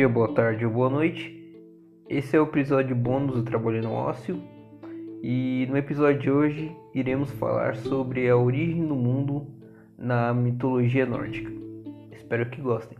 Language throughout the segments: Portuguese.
dia, boa tarde ou boa noite. Esse é o episódio bônus do Trabalho no Ócio. E no episódio de hoje iremos falar sobre a origem do mundo na mitologia nórdica. Espero que gostem.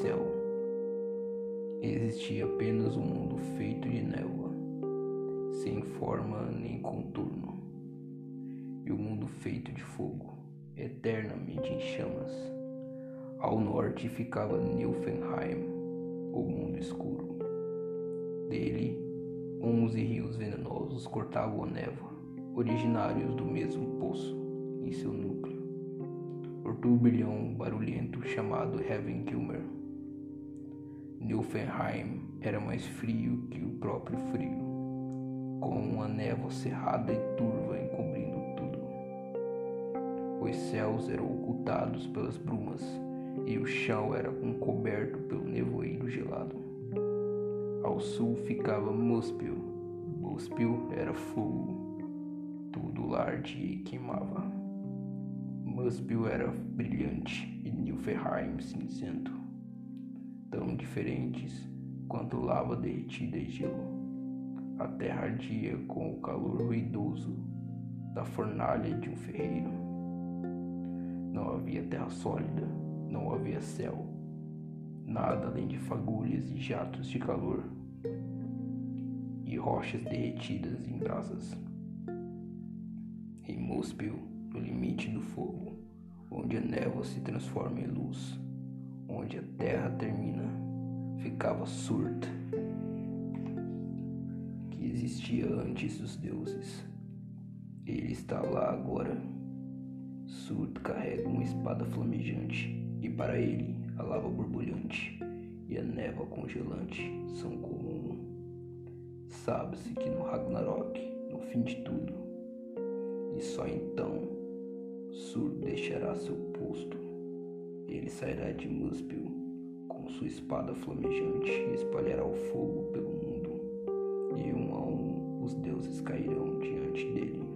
Céu. Existia apenas um mundo feito de névoa, sem forma nem contorno, e o um mundo feito de fogo, eternamente em chamas. Ao norte ficava Nilfenheim, o mundo escuro. Dele, onze rios venenosos cortavam a névoa originários do mesmo poço em seu núcleo, o turbilhão barulhento chamado Heavenkilmer. Nilfenheim era mais frio que o próprio frio, com uma névoa cerrada e turva encobrindo tudo. Os céus eram ocultados pelas brumas e o chão era coberto pelo nevoeiro gelado. Ao sul ficava Muspel. Muspel era fogo tudo larde e queimava. Muspel era brilhante e Nilfheim cinzento, diferentes quanto lava derretida e gelo. A terra ardia com o calor ruidoso da fornalha de um ferreiro. Não havia terra sólida, não havia céu, nada além de fagulhas e jatos de calor e rochas derretidas em brasas em Muspel, no limite do fogo, onde a névoa se transforma em luz, onde a terra termina, ficava Surt, que existia antes dos deuses. Ele está lá agora. Surt carrega uma espada flamejante, e para ele a lava borbulhante e a névoa congelante são comum. Sabe-se que no Ragnarok, no fim de tudo, e só então Sur deixará seu posto. Ele sairá de Muspel sua espada flamejante e espalhará o fogo pelo mundo, e um a um os deuses cairão diante dele.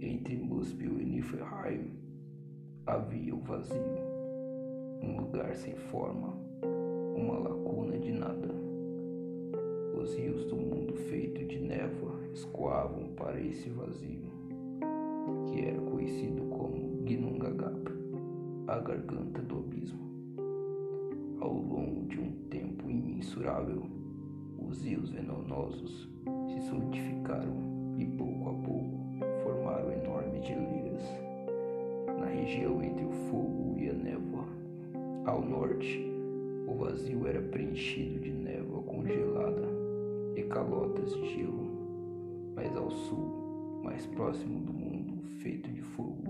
Entre Muspel e Niflheim havia o vazio, um lugar sem forma, uma lacuna de nada. Os rios do mundo feito de névoa escoavam para esse vazio, que era conhecido como Gnungagap, a garganta do abismo. Ao longo de um tempo imensurável, Os rios venenosos se solidificaram e pouco a pouco formaram enormes geleiras na região entre o fogo e a névoa. Ao norte, o vazio era preenchido de névoa congelada e calotas de gelo, mas ao sul, mais próximo do mundo feito de fogo,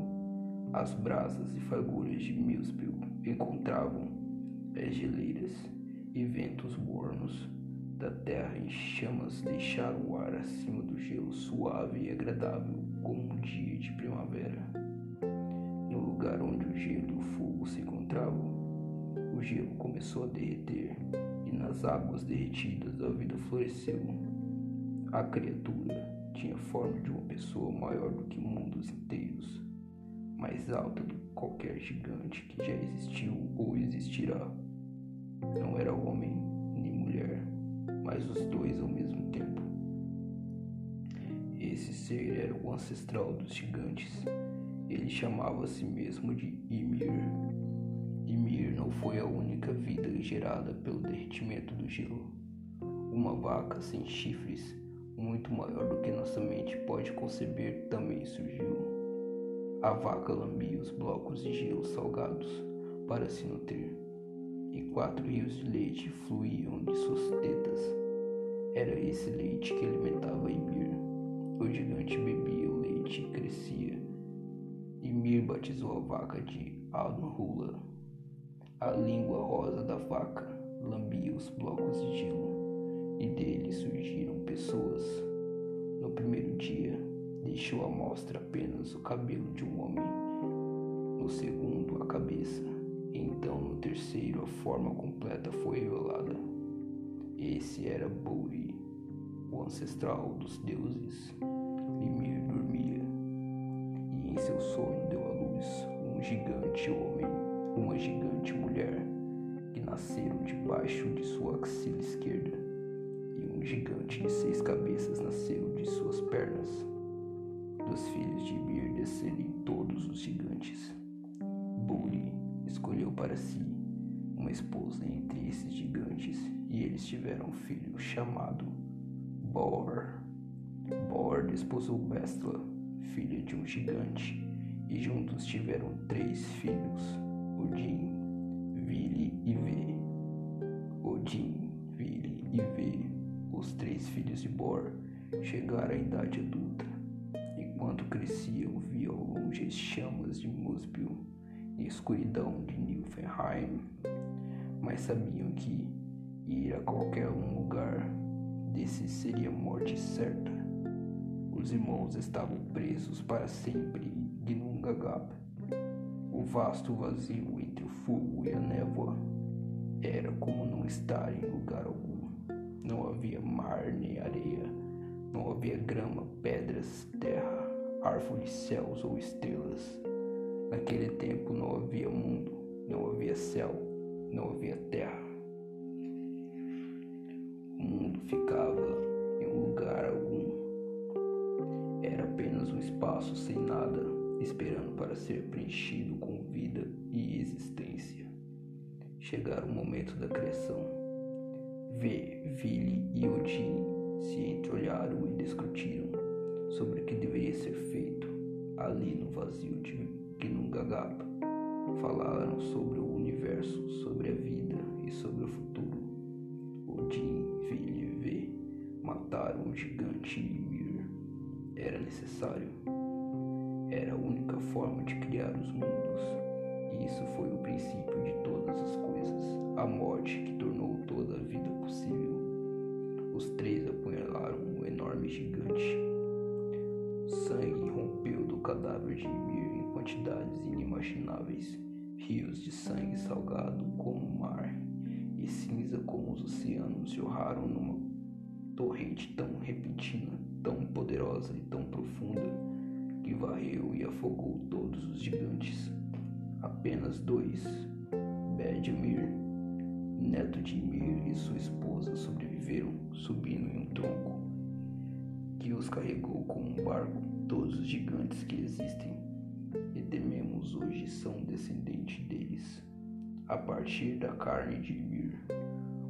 as brasas e fagulhas de Milsbill encontravam geleiras e ventos mornos da terra em chamas deixaram o ar acima do gelo suave e agradável como um dia de primavera. No lugar onde o gelo e o fogo se encontravam, o gelo começou a derreter e nas águas derretidas a vida floresceu. A criatura tinha forma de uma pessoa maior do que mundos inteiros, mais alta do que qualquer gigante que já existiu ou existirá. Não era homem nem mulher, mas os dois ao mesmo tempo. Esse ser era o ancestral dos gigantes. Ele chamava a si mesmo de Ymir. Ymir não foi a única vida gerada pelo derretimento do gelo. Uma vaca sem chifres, muito maior do que nossa mente pode conceber, também surgiu. A vaca lambia os blocos de gelo salgados para se nutrir, e quatro rios de leite fluíam de suas tetas. Era esse leite que alimentava Ymir. O gigante bebia o leite e crescia. Ymir batizou a vaca de Anhula. A língua rosa da vaca lambia os blocos de gelo, e dele surgiram pessoas. No primeiro dia, deixou à mostra apenas o cabelo de um homem, no segundo, a cabeça, então no terceiro, a forma completa foi revelada. Esse era Buri, o ancestral dos deuses. Ymir dormia, e em seu sonho deu à luz um gigante homem, uma gigante mulher, que nasceram debaixo de sua axila esquerda, e um gigante de seis cabeças nasceu de suas pernas dos filhos de Bir descerem todos os gigantes. Escolheu para si uma esposa entre esses gigantes e eles tiveram um filho chamado Bor. Bor desposou Bestla, filha de um gigante, e juntos tiveram três filhos: Odin, Vili e Ve. Odin, Vili e Ve, os três filhos de Bor, chegaram à idade adulta Enquanto cresciam, via ao longe as chamas de Muspel e escuridão de Nilfenheim, mas sabiam que ir a qualquer um lugar desses seria morte certa. Os irmãos estavam presos para sempre em Gnungagap. O vasto vazio entre o fogo e a névoa era como não estar em lugar algum. Não havia mar nem areia, não havia grama, pedras, terra, árvores, céus ou estrelas. Naquele tempo não havia mundo, não havia céu, não havia terra. O mundo ficava em lugar algum. Era apenas um espaço sem nada, esperando para ser preenchido com vida e existência. Chegara o momento da criação. Vê, Vili e Odin se entreolharam e discutiram sobre o que deveria ser feito ali no vazio de Gnungagap. Falaram sobre o universo, sobre a vida e sobre o futuro. Odin, e Vê mataram o gigante Ymir. Era necessário. Era a única forma de criar os mundos. E isso foi o princípio de todas as coisas. A morte que tornou toda a vida possível. Os três apunhalaram um enorme gigante Sangue rompeu do cadáver de Ymir em quantidades inimagináveis. Rios de sangue salgado como o mar e cinza como os oceanos jorraram numa torrente tão repentina, tão poderosa e tão profunda que varreu e afogou todos os gigantes. Apenas dois, Bedemir, neto de Ymir e sua esposa, sobreviveram subindo em um tronco que os carregou como um barco. Todos os gigantes que existem e tememos hoje são descendentes deles. A partir da carne de Ymir,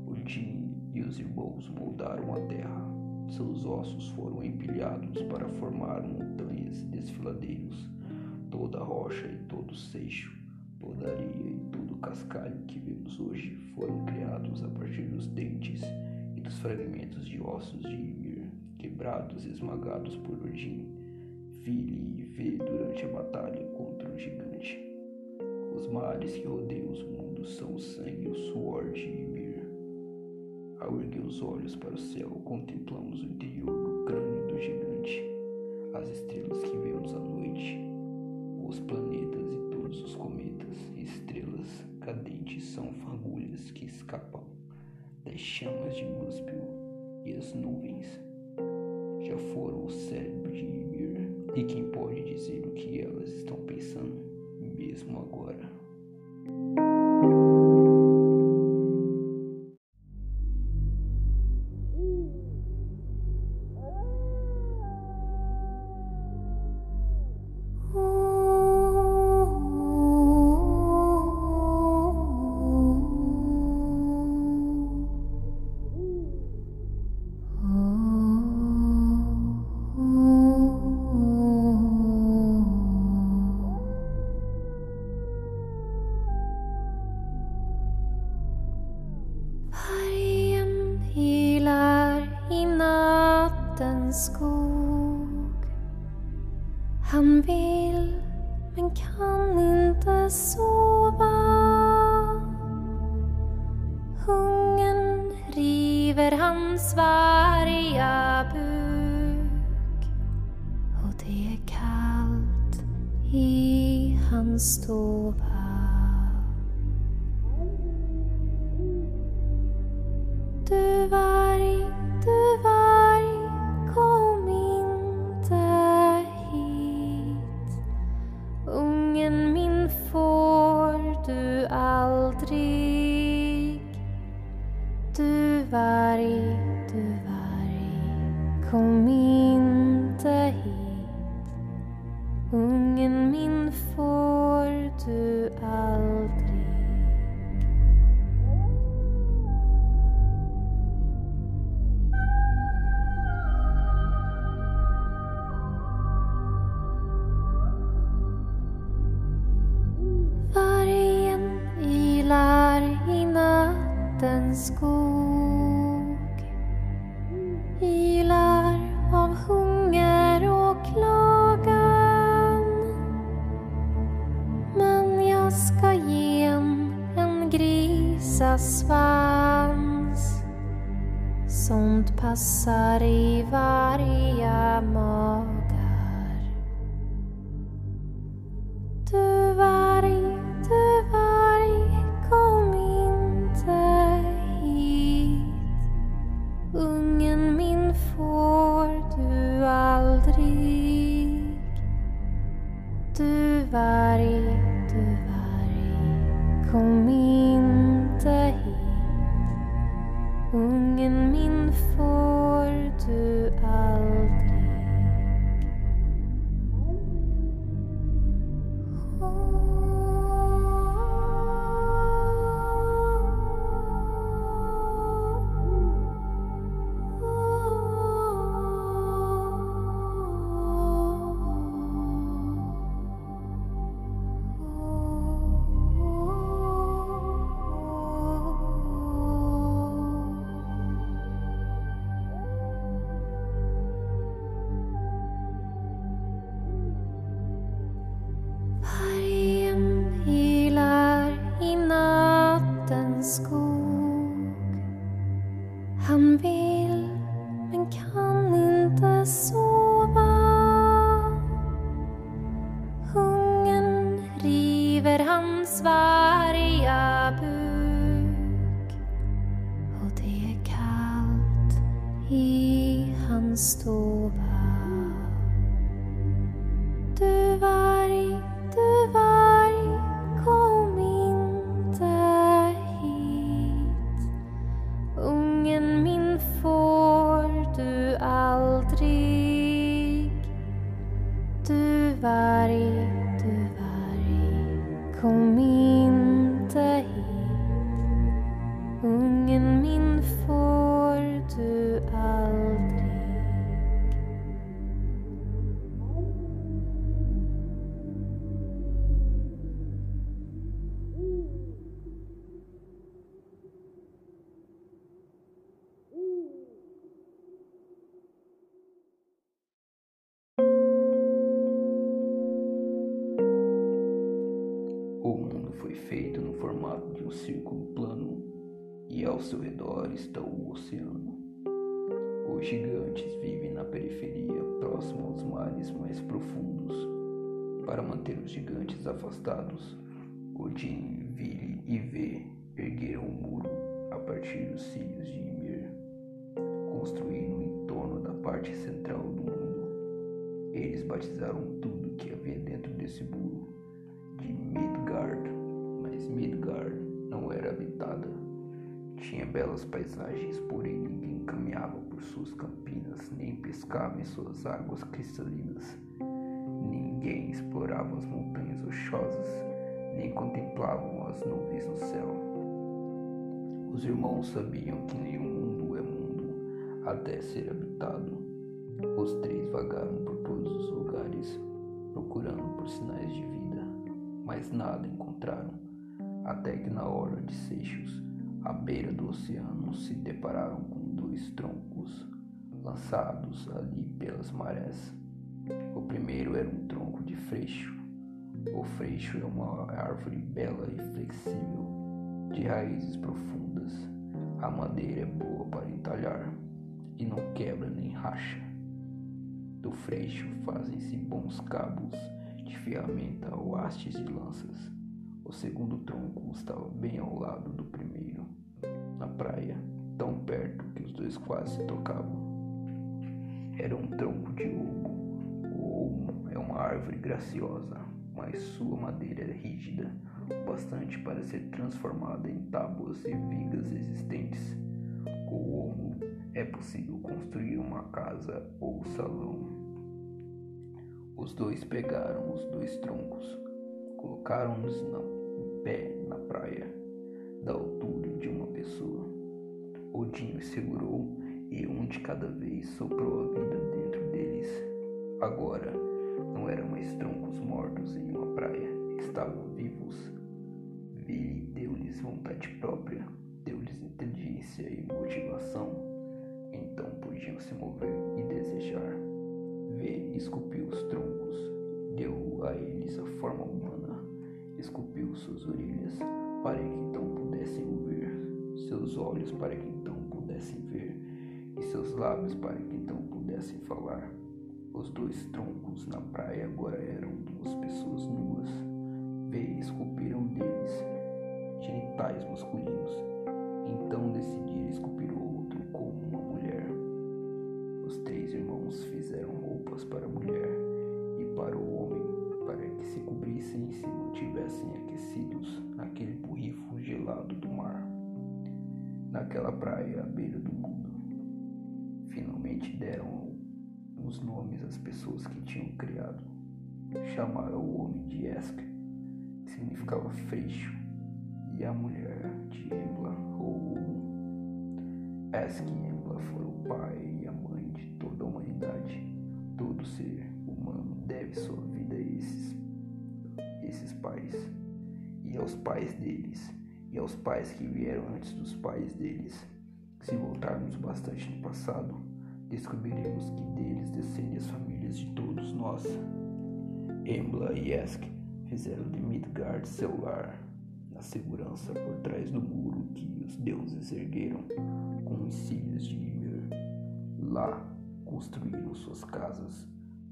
Odin e os irmãos moldaram a terra. Seus ossos foram empilhados para formar montanhas e desfiladeiros. Toda rocha e todo seixo, toda areia e todo cascalho que vemos hoje foram criados a partir dos dentes e dos fragmentos de ossos de Ymir, quebrados esmagados por Odin, filho e vê durante a batalha contra o gigante. Os mares que rodeiam os mundos são o sangue e o suor de Ymir. Ao erguer os olhos para o céu, contemplamos o interior do crânio do gigante, as estrelas que vemos à noite, os planetas e todos os cometas e estrelas cadentes são fagulhas que escapam das chamas de Muspel e as nuvens foram o cérebro de Ymir, e quem pode dizer o que elas estão pensando mesmo agora? stå. Du var nattens skog Ilar av hunger och klagan. Men jag ska ge en, en grisasvans Sånt passar i varje mat. Ungen min får du aldrig. Du varg, du varg, kom inte hit. Ungen min får kannst du foi feito no formato de um círculo plano e ao seu redor está o oceano. Os gigantes vivem na periferia, próximo aos mares mais profundos. Para manter os gigantes afastados, Odin, Vili e V ergueram um muro a partir dos cílios de Ymir, construindo em torno da parte central do mundo. Eles batizaram tudo que havia dentro desse muro Midgard não era habitada. Tinha belas paisagens, porém ninguém caminhava por suas campinas, nem pescava em suas águas cristalinas. Ninguém explorava as montanhas rochosas, nem contemplavam as nuvens no céu. Os irmãos sabiam que nenhum mundo é mundo até ser habitado. Os três vagaram por todos os lugares, procurando por sinais de vida, mas nada encontraram, até que na hora de Seixos, à beira do oceano, se depararam com dois troncos lançados ali pelas marés. O primeiro era um tronco de freixo. O freixo é uma árvore bela e flexível, de raízes profundas. A madeira é boa para entalhar e não quebra nem racha. Do freixo fazem-se bons cabos de ferramenta ou hastes de lanças. O segundo tronco estava bem ao lado do primeiro, na praia, tão perto que os dois quase se tocavam. Era um tronco de olmo. O olmo é uma árvore graciosa, mas sua madeira é rígida o bastante para ser transformada em tábuas e vigas existentes. Com o olmo é possível construir uma casa ou salão. Os dois pegaram os dois troncos, colocaram-nos em pé na praia, da altura de uma pessoa. Odin segurou e um de cada vez soprou a vida dentro deles. Agora não eram mais troncos mortos em uma praia, estavam vivos. Vili deu-lhes vontade própria, deu-lhes inteligência e motivação. Então podiam se mover e desejar. V esculpiu os troncos, deu a eles a forma esculpiu suas orelhas para que então pudessem ouvir, seus olhos para que então pudessem ver e seus lábios para que então pudessem falar. Os dois troncos na praia agora eram duas pessoas nuas. V esculpiram deles genitais masculinos. Então decidiram esculpir o outro como uma mulher. Os três irmãos fizeram roupas para a mulher e para o naquela praia à beira do mundo. Finalmente deram os nomes às pessoas que tinham criado. Chamaram o homem de Esk, que significava freixo, e a mulher de Embla ou Esk e Embla foram o pai e a mãe de toda a humanidade. Todo ser humano deve sua vida a esses, esses pais e aos pais deles e aos pais que vieram antes dos pais deles. Se voltarmos bastante no passado, descobriremos que deles descendem as famílias de todos nós. Embla e Esk fizeram de Midgard seu lar, na segurança por trás do muro que os deuses ergueram com os cílios de Ymir. Lá construíram suas casas,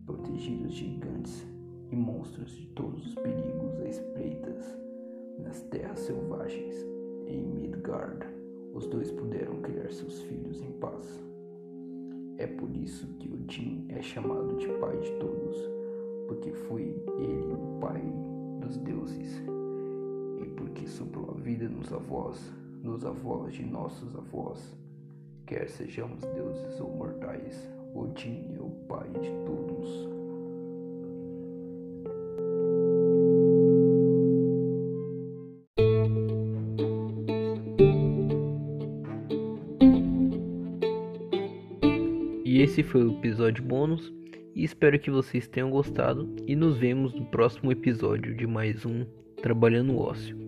protegidos gigantes e monstros de todos os perigos a espreitas nas terras selvagens. Em Midgard, os dois puderam criar seus filhos em paz. É por isso que Odin é chamado de pai de todos, porque foi ele o pai dos deuses, e porque soprou a vida nos avós, nos avós de nossos avós. Quer sejamos deuses ou mortais, Odin é o pai de todos. Esse foi o episódio bônus. E espero que vocês tenham gostado. E nos vemos no próximo episódio de mais um Trabalhando Ócio.